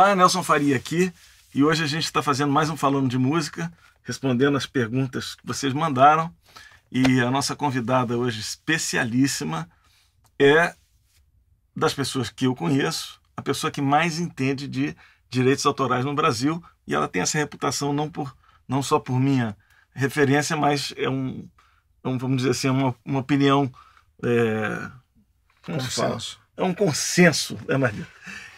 Olá, Nelson Faria aqui. E hoje a gente está fazendo mais um Falando de Música, respondendo as perguntas que vocês mandaram. E a nossa convidada hoje, especialíssima, é das pessoas que eu conheço, a pessoa que mais entende de direitos autorais no Brasil. E ela tem essa reputação não, por, não só por minha referência, mas é um, é vamos dizer assim, é uma, uma opinião. É, consenso. É um consenso, né, Maria?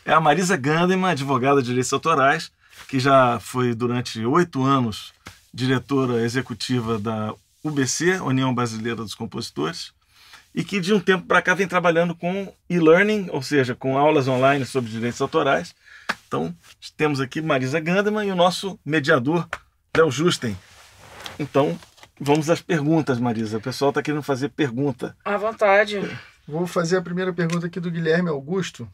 É a Marisa Gandeman, advogada de direitos autorais, que já foi durante oito anos diretora executiva da UBC, União Brasileira dos Compositores, e que de um tempo para cá vem trabalhando com e-learning, ou seja, com aulas online sobre direitos autorais. Então, temos aqui Marisa Gandeman e o nosso mediador, Léo Justen. Então, vamos às perguntas, Marisa. O pessoal está querendo fazer pergunta. À vontade. Vou fazer a primeira pergunta aqui do Guilherme Augusto.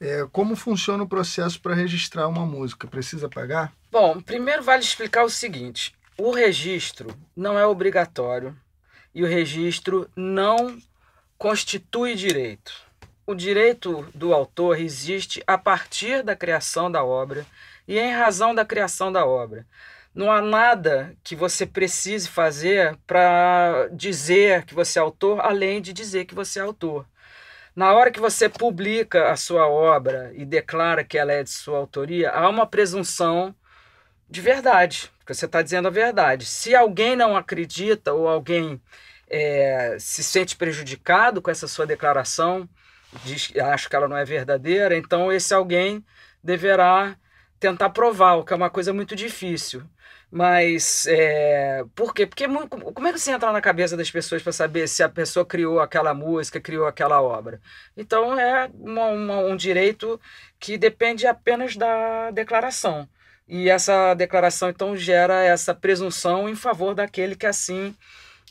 É, como funciona o processo para registrar uma música? Precisa pagar? Bom, primeiro vale explicar o seguinte: o registro não é obrigatório e o registro não constitui direito. O direito do autor existe a partir da criação da obra e em razão da criação da obra. Não há nada que você precise fazer para dizer que você é autor, além de dizer que você é autor. Na hora que você publica a sua obra e declara que ela é de sua autoria, há uma presunção de verdade, porque você está dizendo a verdade. Se alguém não acredita ou alguém é, se sente prejudicado com essa sua declaração, diz, acha que ela não é verdadeira, então esse alguém deverá tentar provar, o que é uma coisa muito difícil. Mas é, por quê? Porque como é que você entra na cabeça das pessoas para saber se a pessoa criou aquela música, criou aquela obra? Então é uma, uma, um direito que depende apenas da declaração. E essa declaração então gera essa presunção em favor daquele que assim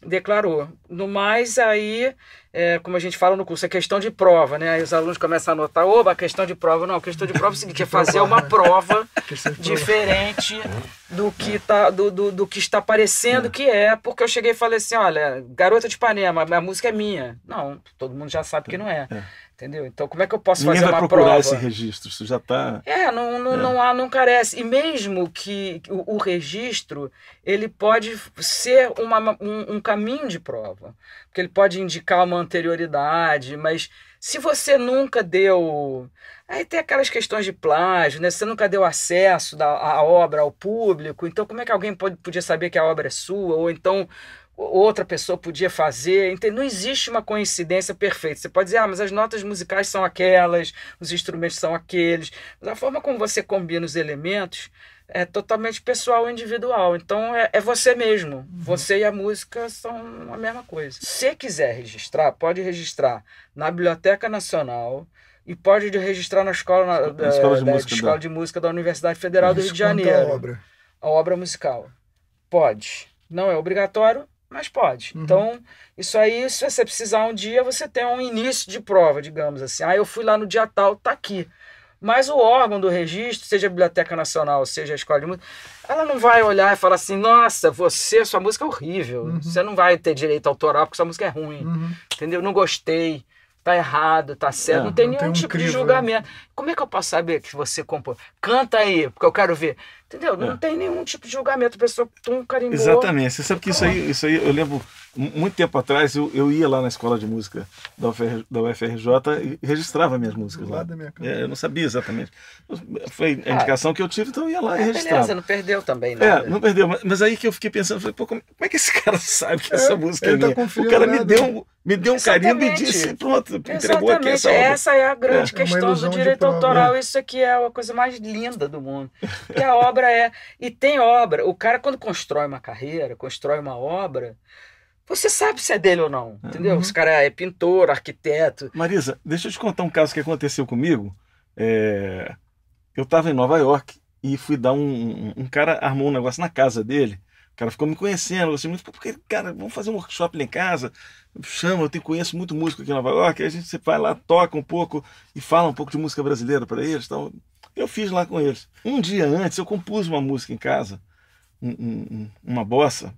declarou. No mais, aí, é, como a gente fala no curso, é questão de prova, né? Aí os alunos começam a anotar, oba, questão de prova. Não, questão de prova é o seguinte, é fazer uma prova diferente do que, tá, do, do, do que está parecendo é. que é, porque eu cheguei e falei assim, olha, Garota de Ipanema, a música é minha. Não, todo mundo já sabe que não é. Entendeu? Então, como é que eu posso Ninguém fazer vai uma procurar prova? esse registro, isso já está... É, não, não, é. não, há, não carece. E mesmo que o, o registro, ele pode ser uma, um, um, caminho de prova. Porque ele pode indicar uma anterioridade, mas se você nunca deu... Aí tem aquelas questões de plágio, né? Você nunca deu acesso da, à obra ao público, então como é que alguém pode, podia saber que a obra é sua? Ou então outra pessoa podia fazer. Então, não existe uma coincidência perfeita. Você pode dizer, ah, mas as notas musicais são aquelas, os instrumentos são aqueles. Mas a forma como você combina os elementos é totalmente pessoal e individual. Então é, é você mesmo. Uhum. Você e a música são a mesma coisa. Se quiser registrar, pode registrar na Biblioteca Nacional e pode registrar na escola, na, da, escola, de, da, música, escola da... de música da Universidade Federal do Rio de Janeiro. A obra. a obra musical. Pode. Não é obrigatório, mas pode. Uhum. Então, isso aí, se você precisar um dia, você tem um início de prova, digamos assim. Ah, eu fui lá no dia tal, tá aqui. Mas o órgão do registro, seja a Biblioteca Nacional, seja a Escola de Música, ela não vai olhar e falar assim: nossa, você, sua música é horrível. Uhum. Você não vai ter direito autoral porque sua música é ruim. Uhum. Entendeu? Não gostei tá errado, tá certo. É, não tem não nenhum tem um tipo crivo, de julgamento. Como é que eu posso saber que você compôs? Canta aí, porque eu quero ver. Entendeu? Não é. tem nenhum tipo de julgamento. A pessoa um carimbou. Exatamente. Você sabe que isso aí, isso aí, eu lembro, muito tempo atrás, eu, eu ia lá na escola de música da, UFR, da UFRJ e registrava minhas músicas lá. Da minha é, eu não sabia exatamente. Foi a ah. indicação ah, que eu tive, então eu ia lá e é, registrava. Beleza, não perdeu também, né? É, não perdeu. Mas, mas, aí que eu fiquei pensando, falei, pô, como, como, é que esse cara sabe que essa música é minha? Tá o cara me deu, me deu um carimbo e disse, pronto, entregou aqui essa obra. Essa é a grande questão do direito autoral. Isso aqui é a coisa mais linda do mundo. Porque a obra é. E tem obra. O cara, quando constrói uma carreira, constrói uma obra, você sabe se é dele ou não. Entendeu? Uhum. Esse cara é pintor, arquiteto. Marisa, deixa eu te contar um caso que aconteceu comigo. É... Eu estava em Nova York e fui dar um. Um cara armou um negócio na casa dele. O cara ficou me conhecendo, assim, muito, porque, cara, vamos fazer um workshop lá em casa. Chama, eu tenho, conheço muito músico aqui em Nova York, a gente vai lá, toca um pouco e fala um pouco de música brasileira para eles. Então, eu fiz lá com eles. Um dia antes, eu compus uma música em casa, um, um, uma bossa,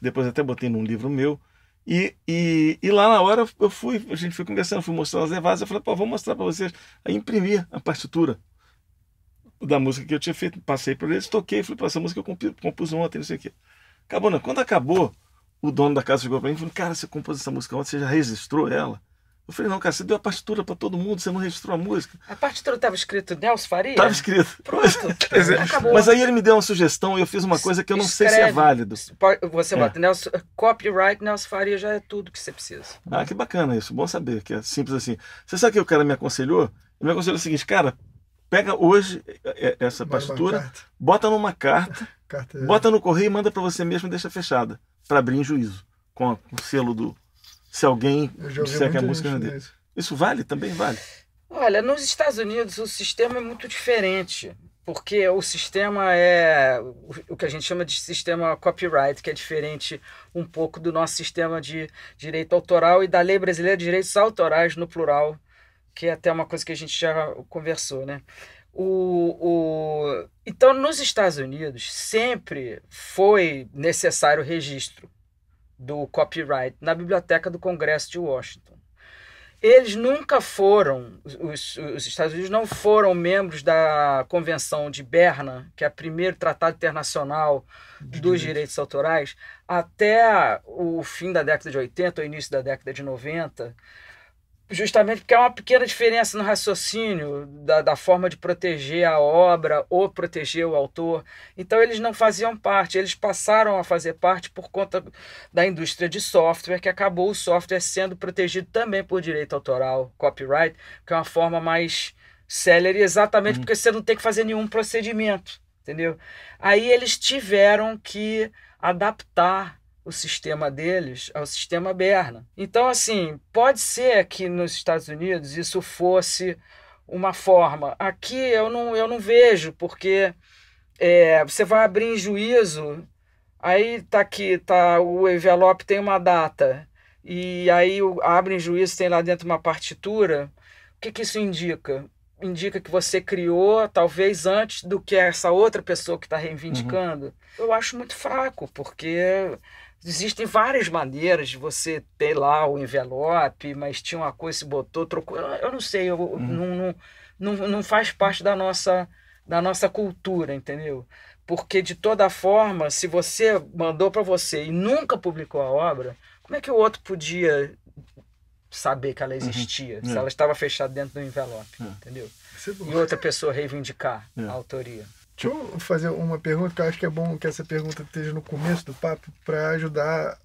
depois até botei num livro meu. E, e, e, lá na hora eu fui, a gente foi conversando, fui mostrar as levadas, eu falei, pô, vou mostrar para vocês. Aí imprimi a partitura. da música que eu tinha feito, passei por eles, toquei, falei, essa música eu compus, compus ontem, não sei o quê. Acabou, não. Quando acabou, o dono da casa chegou para mim e falou, cara, você compôs essa música ontem, você já registrou ela? Eu falei, não, cara, você deu a partitura para todo mundo, você não registrou a música. A partitura estava escrito Nelson Faria? Estava escrito. Pronto. Acabou. mas aí ele me deu uma sugestão e eu fiz uma coisa que eu não sei se é Escreve. válido. Você É. bota Nelson, copyright Nelson Faria já é tudo que você precisa. Ah, que bacana isso, bom saber, que é simples assim. Você sabe o que o cara me aconselhou? Ele me aconselhou o seguinte, cara, pega hoje é, é, essa partitura, bota numa carta, Carta- bota no correio e manda para você mesmo e deixa fechada, para abrir em juízo, com, a- com o selo do. Se alguém disser que a música não é dele. isso. Isso vale? Também vale. Olha, nos Estados Unidos o sistema é muito diferente, porque o sistema é o- que a gente chama de sistema copyright, que é diferente um pouco do nosso sistema de direito autoral e da lei brasileira de direitos autorais no plural, que é até uma coisa que a gente já conversou, né? O, o... Então, nos Estados Unidos, sempre foi necessário o registro do copyright na Biblioteca do Congresso de Washington. Eles nunca foram, os, os Estados Unidos não foram membros da Convenção de Berna, que é o primeiro tratado internacional dos direitos. autorais, até o fim da década de 80, ou início da década de 90, justamente porque há uma pequena diferença no raciocínio da, da forma de proteger a obra ou proteger o autor. Então, eles não faziam parte, eles passaram a fazer parte por conta da indústria de software, que acabou o software sendo protegido também por direito autoral, copyright, que é uma forma mais célere, exatamente porque você não tem que fazer nenhum procedimento, entendeu? Aí eles tiveram que adaptar o sistema deles ao sistema Berna. Então, assim, pode ser que nos Estados Unidos isso fosse uma forma. Aqui eu não, eu não vejo, porque é, você vai abrir em juízo, aí tá aqui, tá, o envelope tem uma data, e aí o, abre em juízo, tem lá dentro uma partitura. O que, que isso indica? Indica que você criou, talvez antes do que essa outra pessoa que está reivindicando. Eu acho muito fraco, porque existem várias maneiras de você ter lá o envelope, mas tinha uma coisa, se botou, trocou. Eu, eu não sei, eu, não, não, não, não faz parte da nossa, da nossa cultura, entendeu? Porque de toda forma, se você mandou para você e nunca publicou a obra, como é que o outro podia saber que ela existia, se É. ela estava fechada dentro do envelope, É. entendeu? É. E outra pessoa reivindicar É. a autoria. Deixa eu fazer uma pergunta, que eu acho que é bom que essa pergunta esteja no começo do papo, para ajudar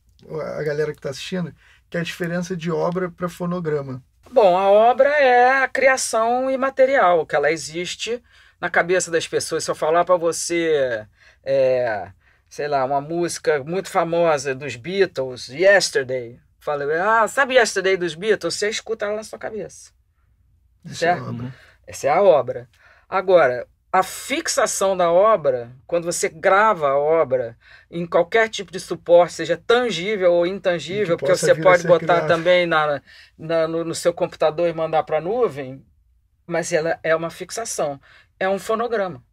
a galera que está assistindo, que é a diferença de obra para fonograma. Bom, a obra é a criação imaterial, que ela existe na cabeça das pessoas. Se eu falar para você, é, sei lá, uma música muito famosa dos Beatles, Yesterday, fala, ah, sabe Yesterday dos Beatles? Você escuta ela na sua cabeça. Isso é Certo? obra. Essa é a obra. Agora, a fixação da obra, quando você grava a obra em qualquer tipo de suporte, seja tangível ou intangível, Que porque você pode botar também na, na- no, no seu computador e mandar para a nuvem, mas ela é uma fixação, é um fonograma.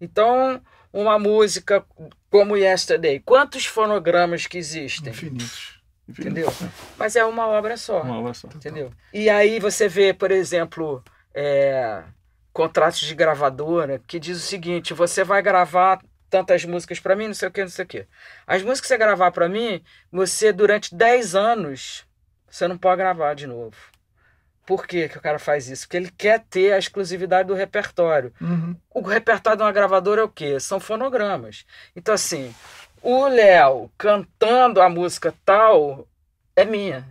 Então, uma música como Yesterday, quantos fonogramas que existem? Infinitos. Entendeu? Mas é uma obra só. Uma obra só. Entendeu? E aí você vê, por exemplo, é, contratos de gravadora que diz o seguinte: você vai gravar tantas músicas para mim, não sei o que, não sei o que. As músicas que você gravar para mim, você durante 10 anos, você não pode gravar de novo. Por que, que o cara faz isso? Porque ele quer ter a exclusividade do repertório. Uhum. O repertório de uma gravadora é o quê? São fonogramas. Então, assim, o Léo cantando a música tal é minha.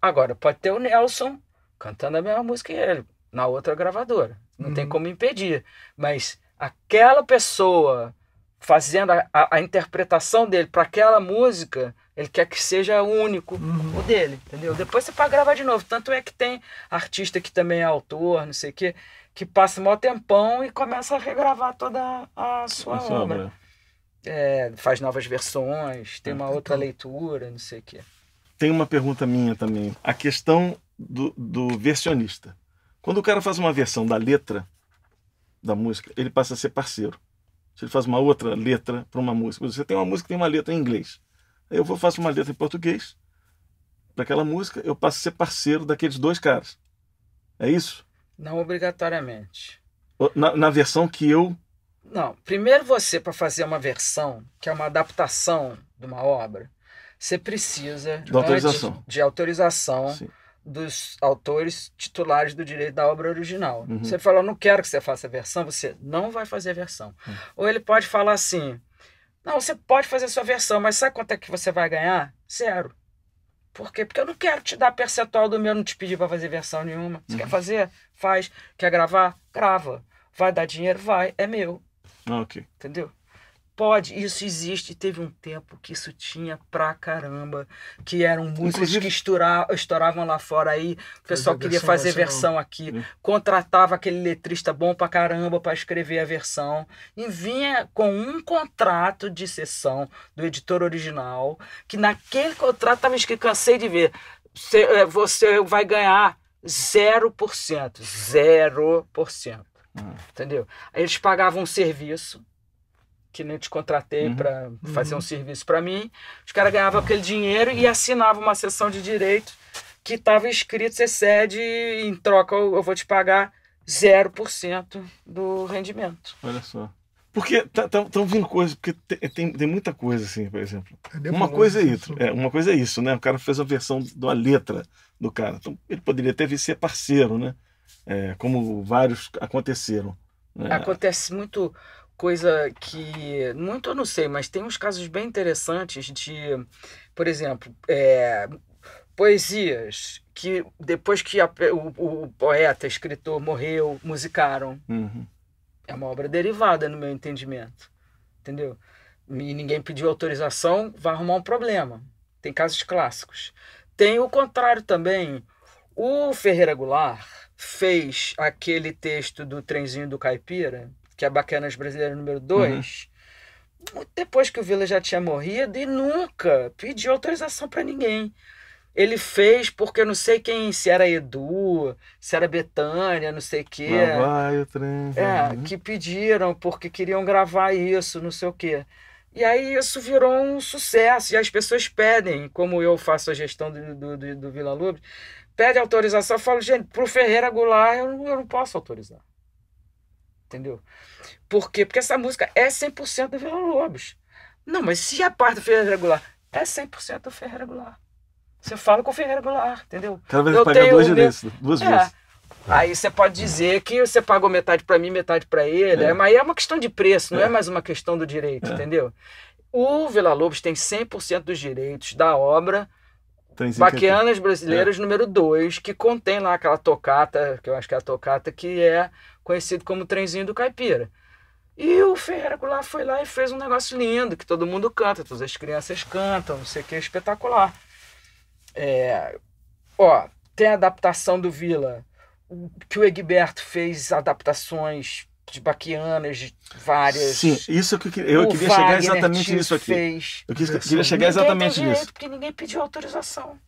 Agora, pode ter o Nelson cantando a mesma música que ele, na outra gravadora. Não tem Uhum. como impedir. Mas aquela pessoa fazendo a, a- a interpretação dele para aquela música, ele quer que seja único Uhum. o dele, entendeu? Depois você pode gravar de novo. Tanto é que tem artista que também é autor, não sei o quê, que passa mó tempão e começa a regravar toda a sua Essa obra. obra. É, faz novas versões, tem uma Ah, outra então. leitura, não sei o quê. Tem uma pergunta minha também. A questão do, do versionista. Quando o cara faz uma versão da letra da música, ele passa a ser parceiro. Se ele faz uma outra letra para uma música, você tem uma música que tem uma letra em inglês. Aí eu vou faço uma letra em português para aquela música, eu passo a ser parceiro daqueles dois caras. É isso? Não obrigatoriamente. Na, na versão que eu. Não, primeiro você, para fazer uma versão, que é uma adaptação de uma obra, você precisa De autorização. antes, de autorização Sim. Dos autores titulares do direito da obra original. Uhum. Você fala, eu não quero que você faça a versão, você não vai fazer a versão. Uhum. Ou ele pode falar assim, não, você pode fazer a sua versão, mas sabe quanto é que você vai ganhar? Zero. Por quê? Porque eu não quero te dar percentual do meu, não te pedir para fazer versão nenhuma. Você quer fazer? Faz. Quer gravar? Grava. Vai dar dinheiro? Vai. É meu. Ah, ok. Entendeu? Pode, isso existe. Teve um tempo que isso tinha pra caramba, que eram músicas Inclusive- que estoura- estouravam lá fora aí. O pessoal Fazer queria versão fazer nacional. versão aqui, Hum. contratava aquele letrista bom pra caramba pra escrever a versão e vinha com um contrato de sessão do editor original, que naquele contrato tava escrito, cansei de ver, você, eh, você vai ganhar 0%, 0%. Uhum. Entendeu? Aí eles pagavam um serviço, que nem te contratei Uhum. para fazer Uhum. um serviço para mim. Os caras ganhavam aquele dinheiro e assinavam uma sessão de direito que estava escrito: você cede e em troca eu, eu vou te pagar 0% do rendimento. Olha só. Porque estão vindo coisas, porque tem, tem, tem muita coisa, assim, por exemplo. É Uma coisa é isso, é, uma coisa é isso, né? O cara fez a versão de uma letra do cara. Então, ele poderia até vir ser parceiro, né? É, como vários aconteceram. né? Acontece muito coisa que. Muito eu não sei, mas tem uns casos bem interessantes de, por exemplo, é, poesias que depois que a o, o poeta, escritor morreu, musicaram. Uhum. É uma obra derivada, no meu entendimento. Entendeu? E ninguém pediu autorização, vai arrumar um problema. Tem casos clássicos. Tem o contrário também. O Ferreira Goulart fez aquele texto do Trenzinho do Caipira, que é Bacanas Brasileiro número 2, muito depois que o Vila já tinha morrido e nunca pediu autorização para ninguém. Ele fez porque eu não sei quem, se era Edu, se era Betânia, não sei o quê. Lá vai o trem. É, né? que pediram porque queriam gravar isso, não sei o quê. E aí isso virou um sucesso, e as pessoas pedem, como eu faço a gestão do, do, do, do Vila Lobos, pede autorização, eu falo, gente, pro Ferreira Goulart eu eu não posso autorizar. Entendeu? Por quê? Porque essa música é 100% do Vila Lobos. Não, mas se a parte do Ferreira Goulart é 100% do Ferreira Goulart. Você fala com o Ferreira Goulart, entendeu? O cara vai eu pagar tenho duas meu- direitos, duas É. vezes. Aí você pode dizer que você pagou metade para mim, metade para ele, É. é, mas é uma questão de preço, não é, É. mais uma questão do direito, É. entendeu? O Vila Lobos tem 100% dos direitos da obra Baquianas Brasileiras É. número 2, que contém lá aquela tocata, que eu acho que é a tocata que é conhecido como Trenzinho do Caipira. E o Ferreira Goulart foi lá e fez um negócio lindo, que todo mundo canta, todas as crianças cantam, não sei o que, espetacular. É, ó, tem a adaptação do Vila, que o Egberto fez adaptações de baquianas, de várias. Sim, isso que eu queria, eu queria chegar Wagner exatamente Tiso nisso aqui. Fez. Eu Versão. queria chegar Ninguém exatamente nisso. Porque ninguém pediu autorização.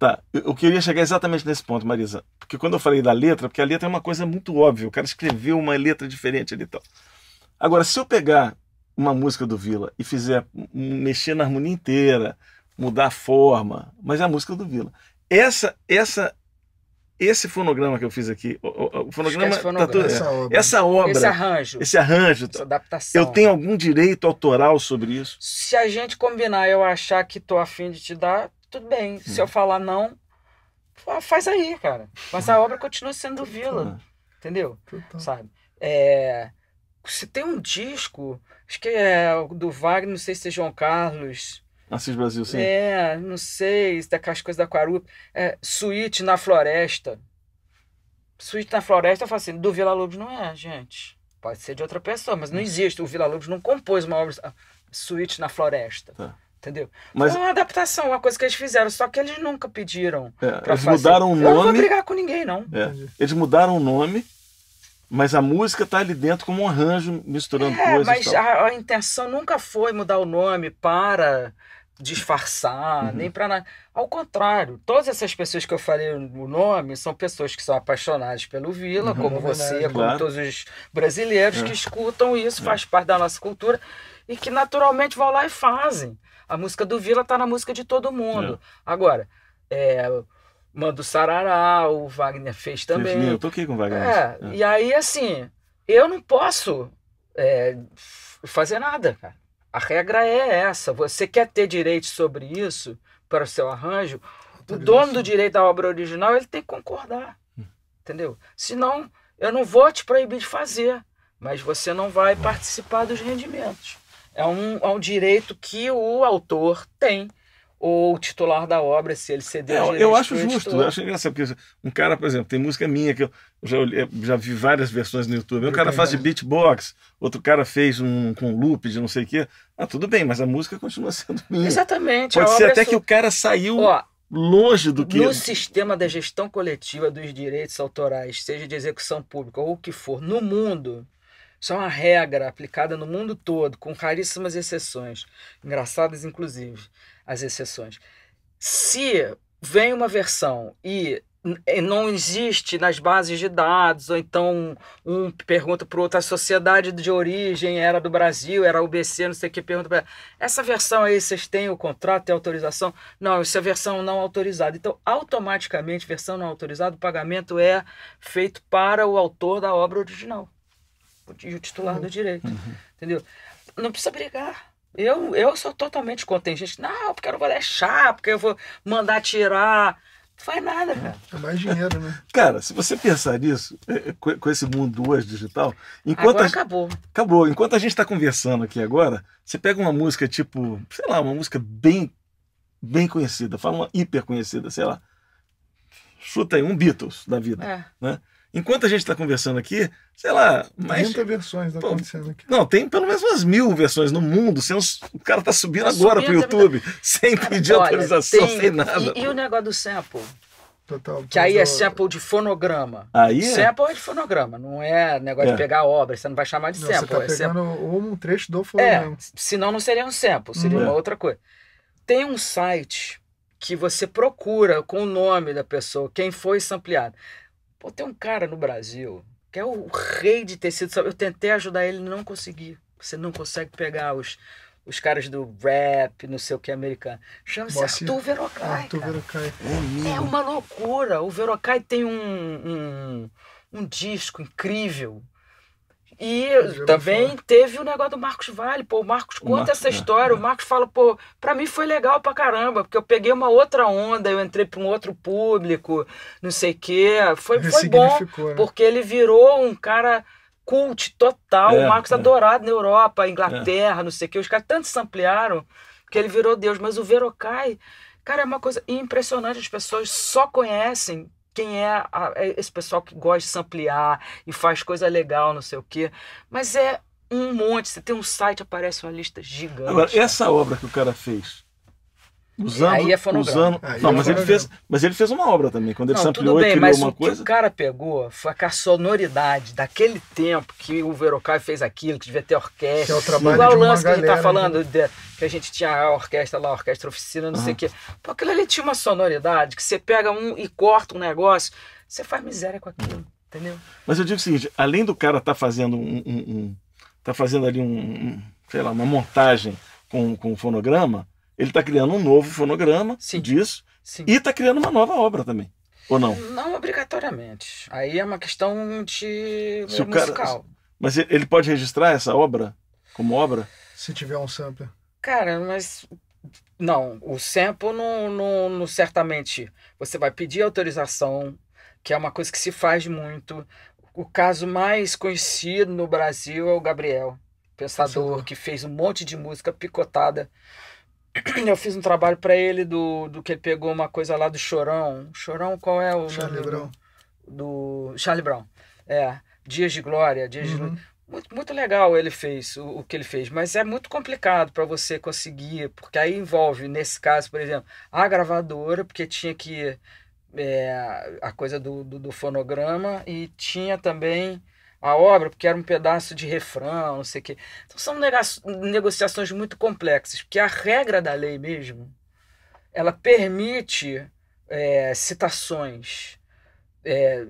Tá, eu eu queria chegar exatamente nesse ponto, Marisa. Porque quando eu falei da letra, porque a letra é uma coisa muito óbvia, o cara escreveu uma letra diferente ali e tal. Agora, se eu pegar uma música do Vila e fizer mexer na harmonia inteira, mudar a forma, mas é a música do Vila. Essa, essa, esse fonograma que eu fiz aqui, o, o- o fonograma, Esquece tá fonograma. tudo- Essa é, obra. essa obra, Esse arranjo, esse arranjo, essa adaptação. eu tenho algum direito autoral sobre isso? Se a gente combinar e eu achar que tô afim de te dar, tudo bem. Hum. Se eu falar não, fa- faz aí, cara. Mas a obra continua sendo do Vila, entendeu? Total. Sabe? É, se tem um disco, acho que é do Wagner, não sei se é João Carlos. Assis Brasil, sim. É, não sei, se daquelas coisas da Quarup. É, Suíte na Floresta. Suíte na Floresta, eu falo assim, do Vila Lobos não é, gente. Pode ser de outra pessoa, mas não existe. O Vila Lobos não compôs uma obra. ah, Suíte na Floresta. Tá. Entendeu? Mas Foi uma adaptação, uma coisa que eles fizeram, só que eles nunca pediram. é, pra eles fazer. mudaram o Eu não vou nome. brigar com ninguém, não. É. Eles mudaram o nome, mas a música tá ali dentro como um arranjo, misturando É, coisas. mas a, a intenção nunca foi mudar o nome para disfarçar, Uhum. nem para nada. Ao contrário, todas essas pessoas que eu falei o nome são pessoas que são apaixonadas pelo Vila, Uhum. como É você, como Claro. todos os brasileiros É. que escutam isso, faz parte da nossa cultura e que naturalmente vão lá e fazem. A música do Vila tá na música de todo mundo. Agora, é, Mando Sarará, o Wagner fez também. Eu toquei com o Wagner. É, É. e aí assim, eu não posso é, fazer nada, cara. A regra é essa. Você quer ter direito sobre isso para o seu arranjo, o dono do direito da obra original ele tem que concordar. Entendeu? Senão, eu não vou te proibir de fazer, mas você não vai participar dos rendimentos. É um, é um direito que o autor tem ou o titular da obra, se ele ceder é, Eu acho justo, eu acho engraçado, porque um cara, por exemplo, tem música minha que eu já, já vi várias versões no YouTube. Um cara faz de beatbox, outro cara fez um com loop de não sei o quê. Ah, tudo bem, mas a música continua sendo minha. Exatamente. Pode ser até é que o cara saiu Ó, longe do que. No sistema da gestão coletiva dos direitos autorais, seja de execução pública ou o que for, no mundo, isso é uma regra aplicada no mundo todo, com raríssimas exceções, engraçadas inclusive as exceções. Se vem uma versão e não existe nas bases de dados, ou então um pergunta para outra, a sociedade de origem era do Brasil, era UBC, não sei o que, pergunta para essa versão aí, vocês têm o contrato, tem autorização? Não, isso é versão não autorizada. Então, automaticamente, versão não autorizada, o pagamento é feito para o autor da obra original o titular uhum. do direito, uhum. entendeu? Não precisa brigar. Eu, eu sou totalmente contra. Tem gente, não, porque eu não vou deixar, porque eu vou mandar tirar. Não faz nada, cara. É mais dinheiro, né? Cara, se você pensar nisso, é, é, com esse mundo hoje digital, enquanto agora a, acabou. Acabou. Enquanto a gente está conversando aqui agora, você pega uma música tipo, sei lá, uma música bem, bem conhecida, fala uma hiper conhecida, sei lá. Chuta aí, um Beatles da vida. É. Né? Enquanto a gente está conversando aqui, sei lá, mais. 30 versões tá acontecendo aqui. Não, tem pelo menos umas mil versões no mundo. Sem os... O cara tá subindo tá agora subindo pro YouTube, sem pedir Olha, autorização, tem... sem nada. E, e, o negócio do sample? Total. Que aí é sample de fonograma. Aí é? Sample é de fonograma, não é negócio é. de pegar obra, você não vai chamar de não, sample. Você tá é pegando sample. um trecho do fonograma. É, senão não seria um sample, seria uhum. uma outra coisa. Tem um site que você procura com o nome da pessoa, quem foi sampleado. Pô, tem um cara no Brasil que é o rei de tecido. Eu tentei ajudar ele, não consegui. Você não consegue pegar os, os caras do rap, não sei o que americano. Chama-se Arthur Verocai. Arthur Verocai. É, é uma loucura. O Verocai tem um, um, um disco incrível e também teve o negócio do Marcos Vale, pô, o Marcos conta o Marcos, essa história, é, o Marcos fala, pô, pra mim foi legal pra caramba, porque eu peguei uma outra onda, eu entrei pra um outro público, não sei o quê, foi, foi bom, né? porque ele virou um cara cult total, é, o Marcos é. adorado na Europa, Inglaterra, não sei o quê, os caras tanto se ampliaram que ele virou Deus, mas o Verocai, cara, é uma coisa impressionante, as pessoas só conhecem quem é, a, é esse pessoal que gosta de samplear e faz coisa legal, não sei o quê. Mas é um monte. Você tem um site, aparece uma lista gigante. Agora, essa obra que o cara fez, Usando, aí é fonograma. Usando... Aí não, é mas, ele fez, mas ele fez uma obra também. Quando ele não, ampliou bem, e criou mas uma o coisa. Que o cara pegou foi a sonoridade daquele tempo que o Verocai fez aquilo, que devia ter orquestra. Que é o trabalho Igual o lance que a gente tá falando, de, que a gente tinha a orquestra lá, a orquestra oficina, não uhum. sei o quê. Pô, aquilo ali tinha uma sonoridade que você pega um e corta um negócio, você faz miséria com aquilo, entendeu? Mas eu digo o seguinte: além do cara estar tá fazendo um, um, um. tá fazendo ali um, um. sei lá, uma montagem com, com um fonograma ele está criando um novo fonograma Sim. disso Sim. e está criando uma nova obra também. Ou não? Não obrigatoriamente. Aí é uma questão de Se musical. Cara, mas ele pode registrar essa obra como obra? Se tiver um sample. Cara, mas não, o sample não, não, não, certamente você vai pedir autorização, que é uma coisa que se faz muito. O caso mais conhecido no Brasil é o Gabriel, pensador, que fez um monte de música picotada eu fiz um trabalho para ele do, do que ele pegou uma coisa lá do Chorão. Chorão, qual é o Charlie? Brown. Do, do Charlie Brown. É, Dias de Glória, Dias uhum. de muito, muito legal ele fez o, o que ele fez, mas é muito complicado para você conseguir, porque aí envolve, nesse caso, por exemplo, a gravadora, porque tinha que é, a coisa do, do, do fonograma e tinha também a obra, porque era um pedaço de refrão, não sei o quê. Então são negociações muito complexas, porque a regra da lei mesmo, ela permite é, citações, é,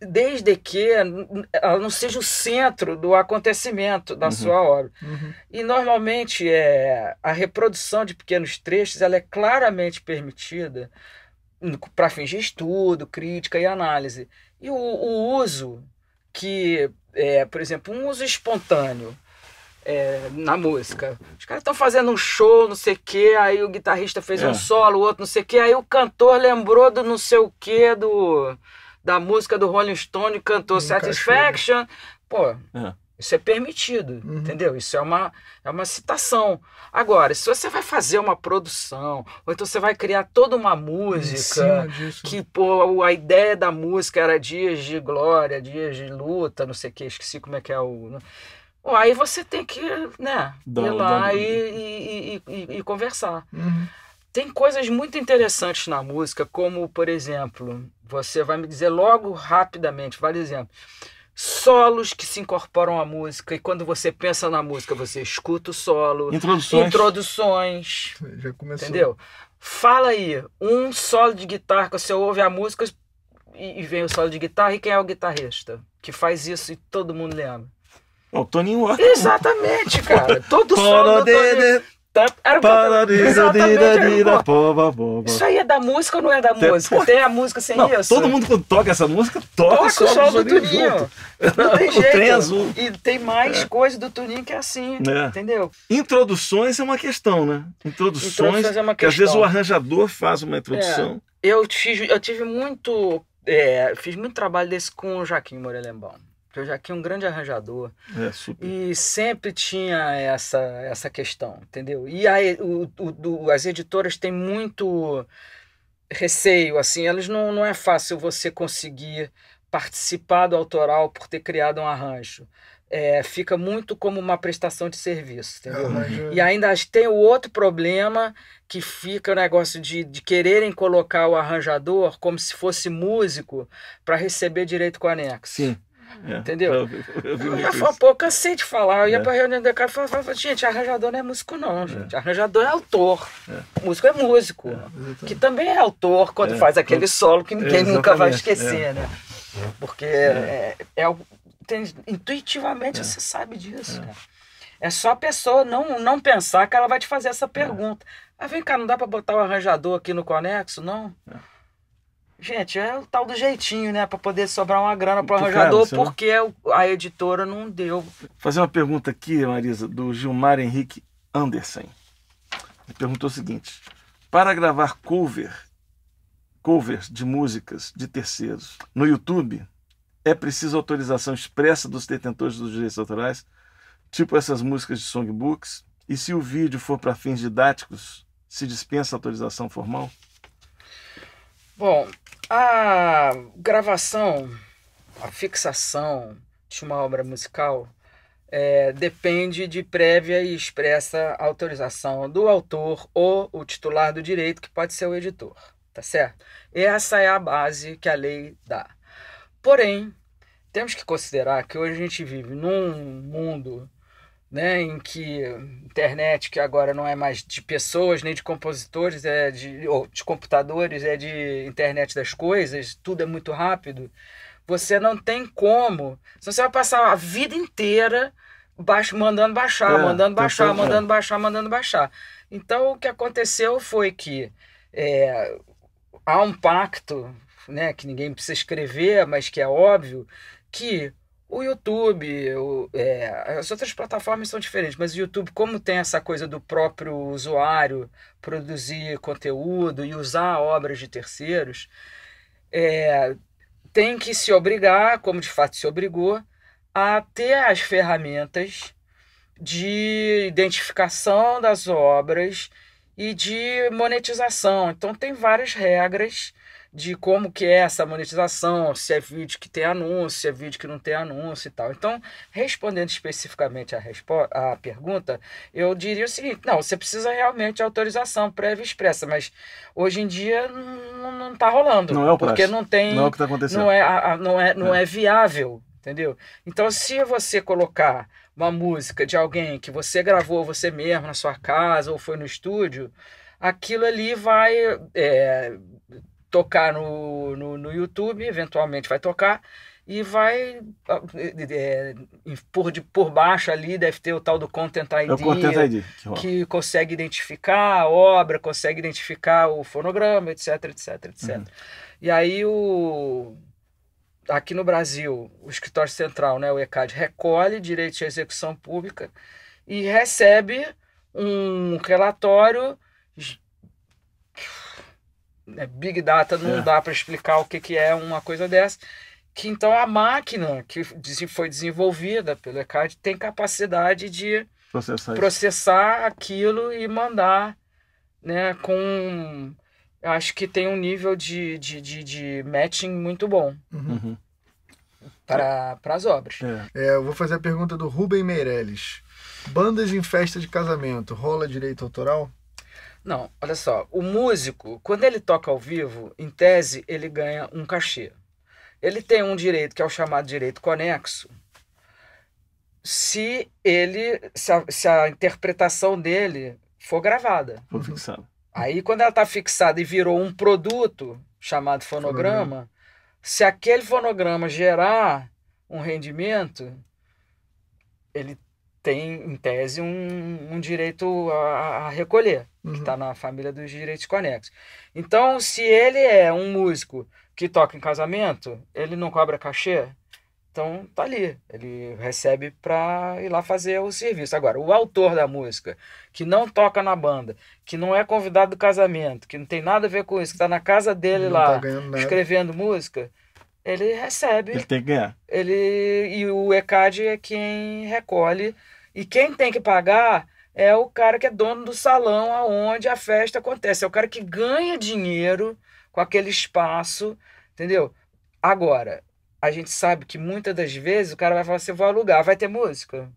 desde que ela não seja o centro do acontecimento da uhum. sua obra. Uhum. E normalmente é, a reprodução de pequenos trechos ela é claramente permitida para fins de estudo, crítica e análise. E o, o uso que, é, por exemplo, um uso espontâneo é, na música. Os caras estão fazendo um show, não sei o quê, aí o guitarrista fez É. um solo, o outro não sei o quê, aí o cantor lembrou do não sei o quê, do, da música do Rolling Stone e cantou Satisfaction. Pô, É. isso é permitido, Uhum. entendeu? Isso é uma, é uma citação. Agora, se você vai fazer uma produção, ou então você vai criar toda uma música que pô, a ideia da música era dias de glória, dias de luta, não sei o que, esqueci como é que é o. Pô, aí você tem que, né, Dá- ir lá dá- e, e, e- e- e conversar. Uhum. Tem coisas muito interessantes na música, como, por exemplo, você vai me dizer logo rapidamente, vários exemplos. Solos que se incorporam à música, e quando você pensa na música, você escuta o solo, Introduções. introduções, Já começou. Entendeu? Fala aí, um solo de guitarra que você ouve a música e, vem o solo de guitarra, e quem é o guitarrista? Que faz isso e todo mundo lembra. O Toninho Horta. Exatamente, cara. Todo solo do Tony- Tá- Era o Exatamente, era- pô, Isso aí é da música ou não é da Tem- música? pô. Tem a música sem Não, isso? todo mundo quando toca essa música toca, Toca o solo do Tuninho. junto. Não tem O jeito. trem azul. E tem mais coisa do Tuninho que é assim, É. entendeu? Introduções é uma questão, né? Introduções, Introduções é uma que às vezes questão. o arranjador faz uma introdução. Eu tive, eu tive muito. é, fiz muito trabalho desse com o Jaquim Morelembão. Porque o Jaquim é um grande arranjador. É, super. E sempre tinha essa, essa questão, entendeu? E aí, o, o- do- as editoras têm muito receio, assim, elas não, não é fácil você conseguir participar do autoral por ter criado um arranjo. É, fica muito como uma prestação de serviço, entendeu? Arranja- E ainda tem o outro problema que fica o negócio de, de quererem colocar o arranjador como se fosse músico para receber direito com anexo. Sim. É. Entendeu? Eu, falei, pô, eu cansei de falar. Eu ia É. pra reunião da cara e falava, falava, gente, arranjador não é músico, não, gente. Arranjador é autor. Músico é músico. Exatamente. Que também é autor quando É. faz aquele solo que ninguém É, nunca vai exatamente, esquecer, né? Porque é, é tem- intuitivamente você sabe disso, cara. É só a pessoa não, não pensar que ela vai te fazer essa pergunta. Ah, vem cá, não dá pra botar o arranjador aqui no conexo, não? Gente, é o tal do jeitinho, né? Pra poder sobrar uma grana pro cara, arranjador, senão- porque o- a editora não deu. fazer uma pergunta aqui, Marisa, do Gilmar Henrique Anderson. Ele perguntou o seguinte: para gravar cover, covers de músicas de terceiros no YouTube, é preciso autorização expressa dos detentores dos direitos autorais, tipo essas músicas de songbooks? E se o vídeo for para fins didáticos, se dispensa autorização formal? Bom, a gravação, a fixação de uma obra musical é, depende de prévia e expressa autorização do autor ou o titular do direito, que pode ser o editor, tá certo? Essa é a base que a lei dá. Porém, temos que considerar que hoje a gente vive num mundo né, em que internet, que agora não é mais de pessoas nem de compositores, é de, ou de computadores, é de internet das coisas, tudo é muito rápido. Você não tem como. Senão você vai passar a vida inteira baix, mandando baixar, É, mandando baixar, tentando, é. mandando baixar, mandando baixar. Então o que aconteceu foi que é, há um pacto, né, que ninguém precisa escrever, mas que é óbvio, que o YouTube, o- é, as outras plataformas são diferentes, mas o YouTube, como tem essa coisa do próprio usuário produzir conteúdo e usar obras de terceiros, é, tem que se obrigar, como de fato se obrigou, a ter as ferramentas de identificação das obras e de monetização. Então tem várias regras de como que é essa monetização, se é vídeo que tem anúncio, se é vídeo que não tem anúncio e tal. Então, respondendo especificamente a, a pergunta, eu diria o seguinte, não, você precisa realmente de autorização prévia e expressa, mas hoje em dia não, não tá rolando, Não é o porque não tem Não é o que está acontecendo. não é, a- a- não é, não é viável, entendeu? Então, se você colocar uma música de alguém que você gravou você mesmo na sua casa ou foi no estúdio, aquilo ali vai é, tocar no, no, no YouTube, eventualmente vai tocar, e vai, é, por, de, por baixo ali, deve ter o tal do Content ID, É Content ID. Que que consegue identificar a obra, consegue identificar o fonograma, etc, etc, etc. Uhum. E aí o aqui no Brasil, o escritório central, né, o ECAD, recolhe direitos de execução pública e recebe um relatório. Né, Big Data não É. dá para explicar o que, que é uma coisa dessa. Que então a máquina que foi desenvolvida pelo ECAD tem capacidade de Processar processar aquilo e mandar, né, com acho que tem um nível de, de, de, de matching muito bom Uhum. Uhum. para as obras. É. É, eu vou fazer a pergunta do Rubem Meirelles. Bandas em festa de casamento, rola direito autoral? Não, olha só, o músico, quando ele toca ao vivo, em tese, ele ganha um cachê. Ele tem um direito que é o chamado direito conexo, se ele, se a, se a interpretação dele for gravada. Vou fixar. Aí, quando ela está fixada e virou um produto chamado fonograma, se aquele fonograma gerar um rendimento, ele tem, em tese, um, um direito a, a recolher, que Uhum. está na família dos direitos conexos. Então, se ele é um músico que toca em casamento, ele não cobra cachê, então tá ali, ele recebe para ir lá fazer o serviço. Agora, o autor da música, que não toca na banda, que não é convidado do casamento, que não tem nada a ver com isso, que está na casa dele Não lá, tá escrevendo música, ele recebe, Ele tem que ganhar. ele e o ECAD é quem recolhe e quem tem que pagar é o cara que é dono do salão aonde a festa acontece, é o cara que ganha dinheiro com aquele espaço, entendeu? Agora, a gente sabe que muitas das vezes o cara vai falar assim, vou alugar, vai ter música?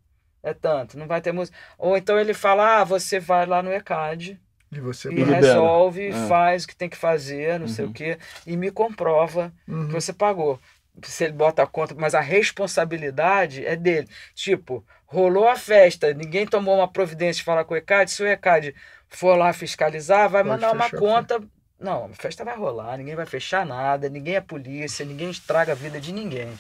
É tanto, não vai ter música. Ou então ele fala, ah, você vai lá no ECAD E você e resolve, É. faz o que tem que fazer, não sei o Uhum. quê, e me comprova Uhum. que você pagou. Se ele bota a conta, mas a responsabilidade é dele. Tipo, rolou a festa, ninguém tomou uma providência de falar com o ECAD, se o ECAD for lá fiscalizar, vai Pode mandar uma conta. Não, a festa vai rolar, ninguém vai fechar nada, ninguém é polícia, ninguém estraga a vida de ninguém.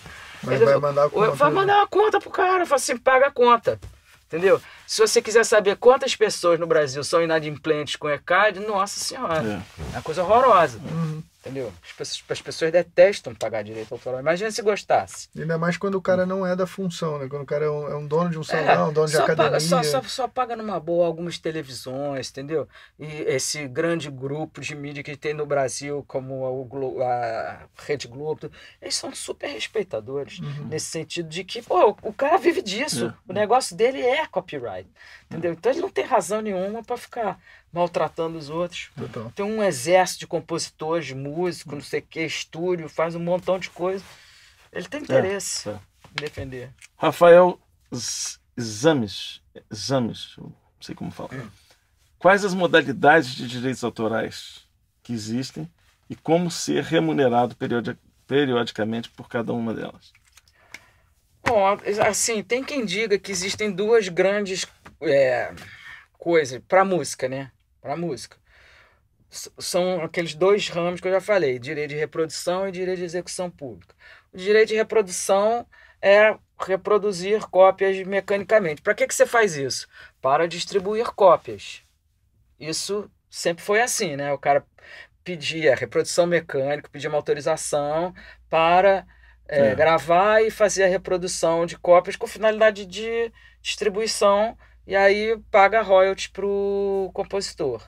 Mas Ele- vai mandar a conta. Vai mandar uma conta pro cara, fala assim, paga a conta. Entendeu? Se você quiser saber quantas pessoas no Brasil são inadimplentes com ECAD, nossa senhora, É. é uma coisa horrorosa. Uhum. Entendeu? As pessoas, as pessoas detestam pagar direito autoral. Imagina se gostasse. Ainda mais quando o cara não é da função, né? Quando o cara é um, é um dono de um salão, dono de É, academia. Paga, só, só, só paga numa boa algumas televisões, entendeu? E esse grande grupo de mídia que tem no Brasil, como Glo- a Rede Globo, eles são super respeitadores. Uhum. Nesse sentido de que, pô, o cara vive disso. É. O negócio dele é copyright. Entendeu? Então ele não tem razão nenhuma para ficar maltratando os outros. Total. Tem um exército de compositores, de músicos, não sei o que, estúdio, faz um montão de coisa. Ele tem interesse é. em defender. Rafael Zames, Zames, não sei como falar. Hum. Quais as modalidades de direitos autorais que existem e como ser remunerado periodi- periodicamente por cada uma delas? Bom, assim, tem quem diga que existem duas grandes é, coisas para música, né? Para música. S- São aqueles dois ramos que eu já falei: direito de reprodução e direito de execução pública. O direito de reprodução é reproduzir cópias mecanicamente. Para que, que você faz isso? Para distribuir cópias. Isso sempre foi assim, né? O cara pedia reprodução mecânica, pedia uma autorização para é, É. gravar e fazer a reprodução de cópias com finalidade de distribuição e aí paga royalties para o compositor.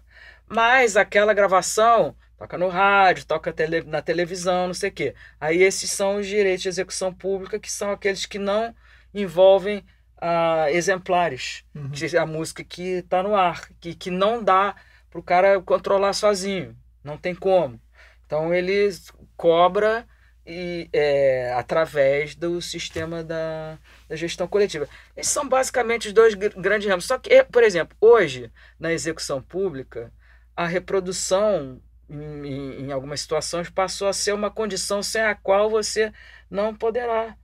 Mas aquela gravação toca no rádio, toca tele- na televisão, não sei o quê. Aí esses são os direitos de execução pública, que são aqueles que não envolvem ah, exemplares Uhum. que é a música que está no ar, que, que não dá para o cara controlar sozinho, não tem como. Então ele cobra e, é, através do sistema da, da gestão coletiva. Esses são basicamente os dois gr- grandes ramos. Só que, eh, por exemplo, hoje, na execução pública, a reprodução, em, em- algumas situações, passou a ser uma condição sem a qual você não poderá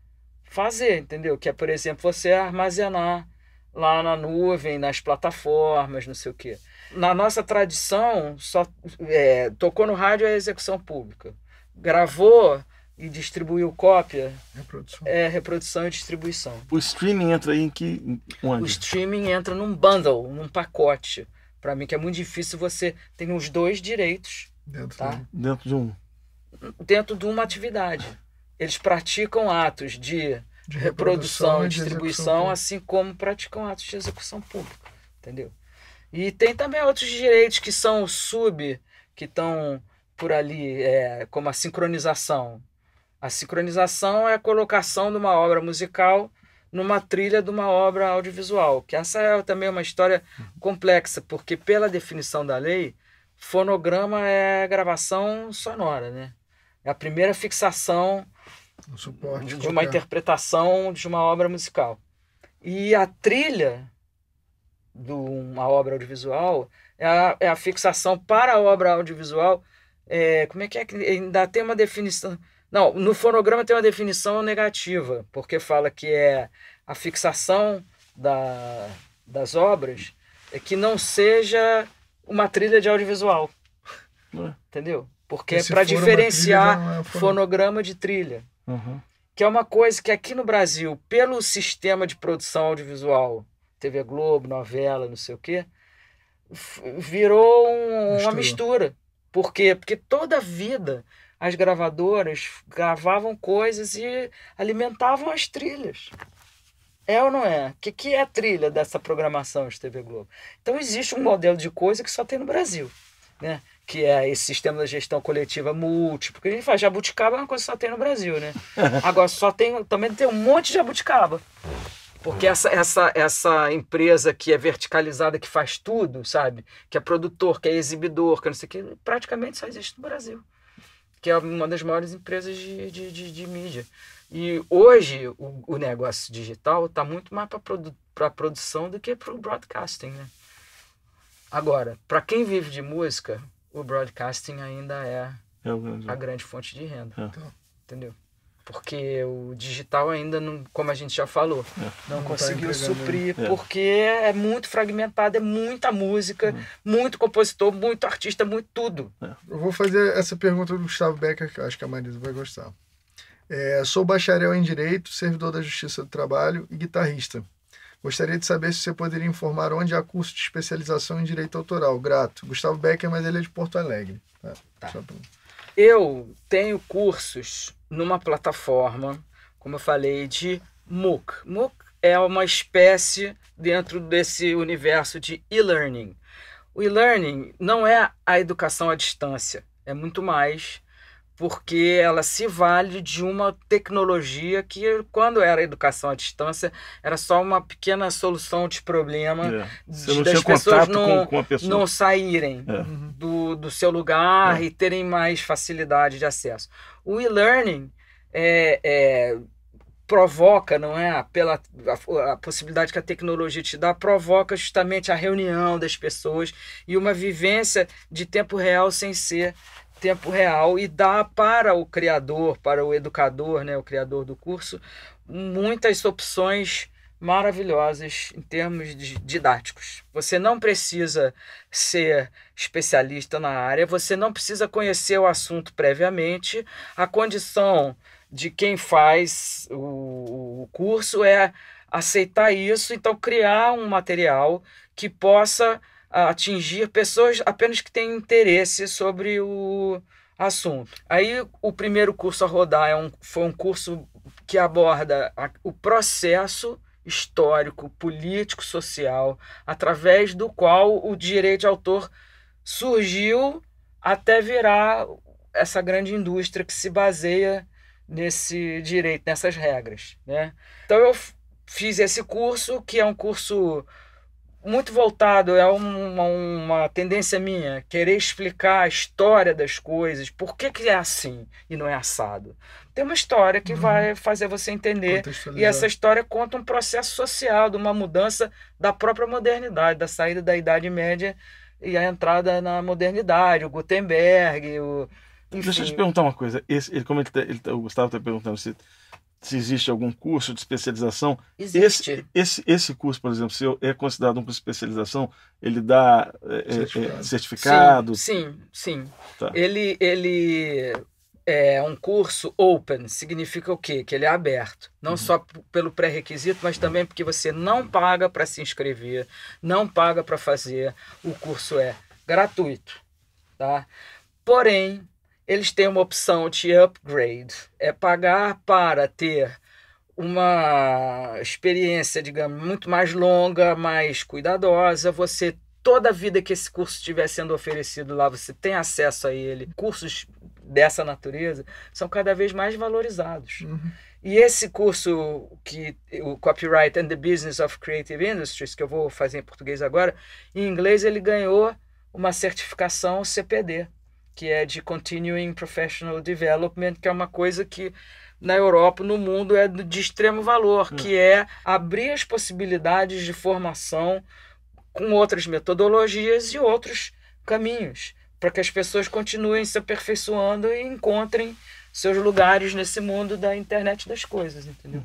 fazer, entendeu? Que é, por exemplo, você armazenar lá na nuvem, nas plataformas, não sei o quê. Na nossa tradição, só é, tocou no rádio é execução pública. Gravou e distribuiu cópia Reprodução. é reprodução e distribuição. O streaming entra aí em que. em O Onde? streaming entra num bundle, num pacote. Para mim, que é muito difícil você ter os dois direitos Dentro Tá. do- Dentro de um. dentro de uma atividade. eles praticam atos de, De reprodução e de distribuição, assim como praticam atos de execução pública, entendeu? E tem também outros direitos que são sub, que estão por ali, é, como a sincronização. A sincronização é a colocação de uma obra musical numa trilha de uma obra audiovisual, que essa é também uma história complexa, porque pela definição da lei, fonograma é gravação sonora, né? É a primeira fixação Um suporte. de, de uma qualquer. interpretação de uma obra musical. E a trilha de uma obra audiovisual é a, é a fixação para a obra audiovisual. É, como é que é ainda tem uma definição? Não, no fonograma tem uma definição negativa, porque fala que é a fixação da, das obras é que não seja uma trilha de audiovisual. Ué. Entendeu? Porque é para diferenciar é fono- fonograma de trilha Uhum. que é uma coisa que aqui no Brasil, pelo sistema de produção audiovisual, TV Globo, novela, não sei o quê, virou um- uma mistura. Por quê? Porque toda a vida as gravadoras gravavam coisas e alimentavam as trilhas. É ou não é? O que, que é a trilha dessa programação de TV Globo? Então existe um modelo de coisa que só tem no Brasil, né? Que é esse sistema da gestão coletiva múltipla. Porque a gente faz jabuticaba é uma coisa que só tem no Brasil, né? Agora só tem também tem um monte de jabuticaba. Porque essa, essa, essa empresa que é verticalizada, que faz tudo, sabe? Que é produtor, que é exibidor, que não sei o que, praticamente só existe no Brasil. Que é uma das maiores empresas de, de, de, de mídia. E hoje o, o negócio digital está muito mais para produ a produção do que para o broadcasting, né? Agora, para quem vive de música, o broadcasting ainda é É a grande fonte de renda. É. Então. Entendeu? Porque o digital ainda não, como a gente já falou, não, Não tá conseguiu entregando suprir, É. porque é muito fragmentado, é muita música, Uhum. muito compositor, muito artista, muito tudo. Eu vou fazer essa pergunta do Gustavo Becker, que eu acho que a Marisa vai gostar. É, sou bacharel em Direito, servidor da Justiça do Trabalho e guitarrista. Gostaria de saber se você poderia informar onde há curso de especialização em Direito Autoral. Grato. Gustavo Becker, mas ele é de Porto Alegre. Tá? Tá. Só pra- Eu tenho cursos numa plataforma, como eu falei, de MOOC. MOOC é uma espécie dentro desse universo de e-learning. O e-learning não é a educação à distância, é muito mais porque ela se vale de uma tecnologia que, quando era educação à distância, era só uma pequena solução de problema É. De- das pessoas não, com, com pessoa. não saírem É. Do, do seu lugar É. e terem mais facilidade de acesso. O e-learning é, é, provoca, não é? Pela a, a possibilidade que a tecnologia te dá, provoca justamente a reunião das pessoas e uma vivência de tempo real sem ser tempo real e dá para o criador, para o educador, né, o criador do curso, muitas opções maravilhosas em termos didáticos. Você não precisa ser especialista na área, você não precisa conhecer o assunto previamente. A condição de quem faz o curso é aceitar isso, então criar um material que possa atingir pessoas apenas que têm interesse sobre o assunto. Aí o primeiro curso a rodar é um, foi um curso que aborda a, o processo histórico, político, social, através do qual o direito de autor surgiu até virar essa grande indústria que se baseia nesse direito, nessas regras. Né? Então eu fiz esse curso, que é um curso muito voltado, é uma, uma tendência minha, querer explicar a história das coisas, por que, que é assim e não é assado. Tem uma história que uhum. vai fazer você entender, e essa história conta um processo social, de uma mudança da própria modernidade, da saída da Idade Média e a entrada na modernidade, o Gutenberg, o. Enfim. Deixa eu te perguntar uma coisa. Esse, ele, como ele, tá, ele, o Gustavo está perguntando se, se existe algum curso de especialização. Existe. Esse, esse, esse curso, por exemplo, se é considerado um curso de especialização, ele dá certificado. É, certificado. Sim, sim. sim. Tá. Ele, ele é um curso open, significa o quê? Que ele é aberto. Não uhum. só pelo pré-requisito, mas também porque você não paga para se inscrever, não paga para fazer. O curso é gratuito. Tá? Porém, eles têm uma opção de upgrade, é pagar para ter uma experiência, digamos, muito mais longa, mais cuidadosa. Você toda a vida que esse curso estiver sendo oferecido lá, você tem acesso a ele. Cursos dessa natureza são cada vez mais valorizados. Uhum. E esse curso que o Copyright and the Business of Creative Industries, que eu vou fazer em português agora, em inglês ele ganhou uma certificação CPD, que é de Continuing Professional Development, que é uma coisa que na Europa, no mundo, é de extremo valor, que é abrir as possibilidades de formação com outras metodologias e outros caminhos, para que as pessoas continuem se aperfeiçoando e encontrem seus lugares nesse mundo da internet das coisas, entendeu?